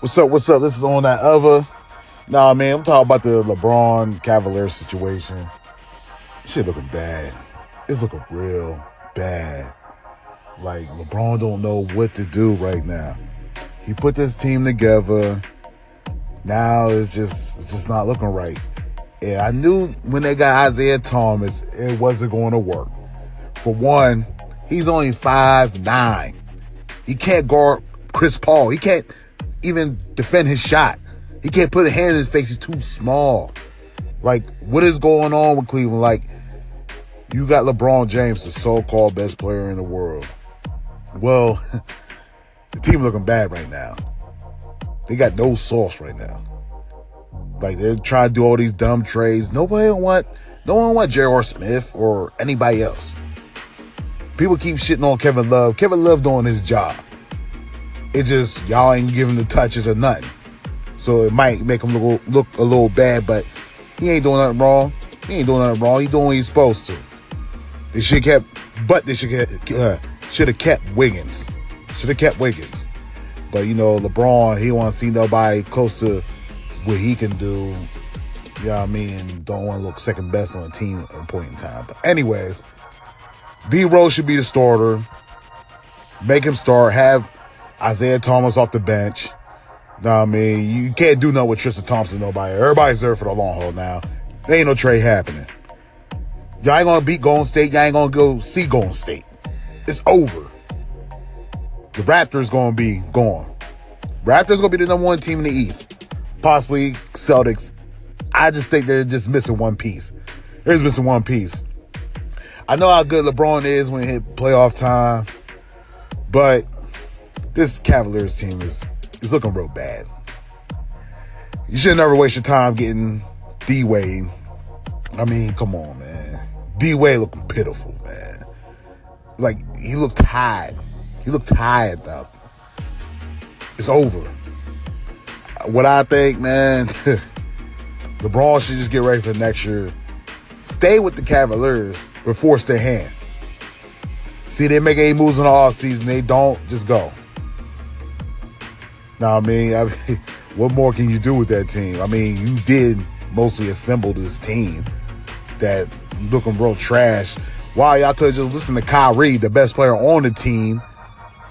What's up? What's up? This is on that other. Nah, man, I'm talking about the LeBron Cavaliers situation. Shit looking bad. It's looking real bad. Like LeBron don't know what to do right now. He put this team together. Now it's just it's just not looking right. And I knew when they got Isaiah Thomas, it wasn't going to work. For one, he's only five nine. He can't guard Chris Paul. He can't even defend his shot. He can't put a hand in his face. He's too small. Like, what is going on with Cleveland? Like, you got LeBron James, the so-called best player in the world. Well, the team looking bad right now. They got no sauce right now. Like they're trying to do all these dumb trades. Nobody want no one want J.R. Smith or anybody else. People keep shitting on Kevin Love. Kevin Love doing his job. It just y'all ain't giving the touches or nothing. So it might make him look, look a little bad, but he ain't doing nothing wrong. He ain't doing nothing wrong. He doing what he's supposed to. They should kept, but they should uh, should have kept Wiggins. Should have kept Wiggins. But you know, LeBron, he want to see nobody close to what he can do. You know what I mean? Don't want to look second best on a team at a point in time. But anyways, D Rose should be the starter. Make him start. Have Isaiah Thomas off the bench. Know I mean? You can't do nothing with Tristan Thompson, nobody. Everybody's there for the long haul now. There ain't no trade happening. Y'all ain't gonna beat Golden State. Y'all ain't gonna go see Golden State. It's over. The Raptors gonna be gone. Raptors gonna be the number one team in the East. Possibly Celtics. I just think they're just missing one piece. They're just missing one piece. I know how good LeBron is when he hit playoff time, but this Cavaliers team is is looking real bad. You should never waste your time getting D Wade. I mean, come on, man. D Wade looking pitiful, man. Like he looked tired. He looked tired though. It's over. What I think, man, LeBron should just get ready for next year. Stay with the Cavaliers, but force their hand. See, they make any moves in the off season, they don't, just go. Now, I mean, I mean, what more can you do with that team? I mean, you did mostly assemble this team that looking real trash. Why y'all could just listen to Kyrie, the best player on the team,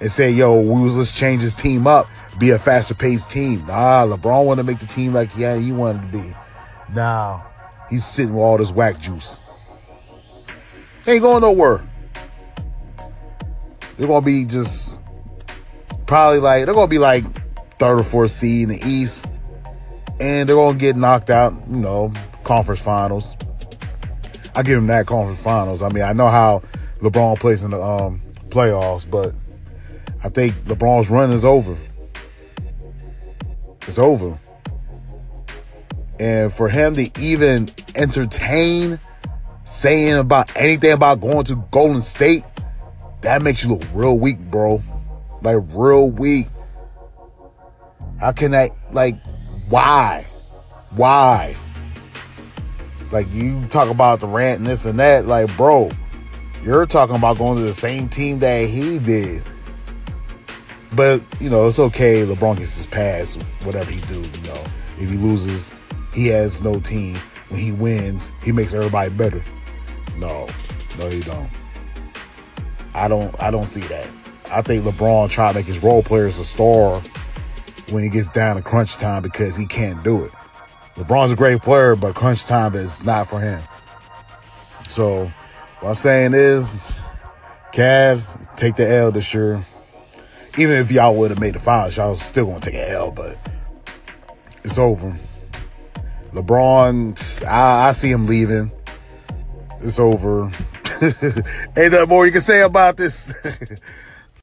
and say, "Yo, we was let's change this team up, be a faster paced team." Nah, LeBron wanted to make the team like yeah, he wanted to be. Now he's sitting with all this whack juice. Ain't going nowhere. They're gonna be just probably like they're gonna be like third or fourth seed in the East, and they're gonna get knocked out. You know, conference finals. I give them that conference finals. I mean, I know how LeBron plays in the um, playoffs, but I think LeBron's run is over. It's over. And for him to even entertain saying about anything about going to Golden State, that makes you look real weak, bro. Like real weak. How can that like why? Why? Like you talk about the rant and this and that, like bro, you're talking about going to the same team that he did. But you know, it's okay. LeBron gets his pass, whatever he do. You know, if he loses, he has no team. When he wins, he makes everybody better. No, no, he don't. I don't. I don't see that. I think LeBron tried to make his role players a star when he gets down to crunch time because he can't do it. LeBron's a great player, but crunch time is not for him. So what I'm saying is, Cavs take the L this year. Even if y'all would have made the finals, y'all still gonna take an L, but it's over. LeBron, I, I see him leaving. It's over. Ain't nothing more you can say about this.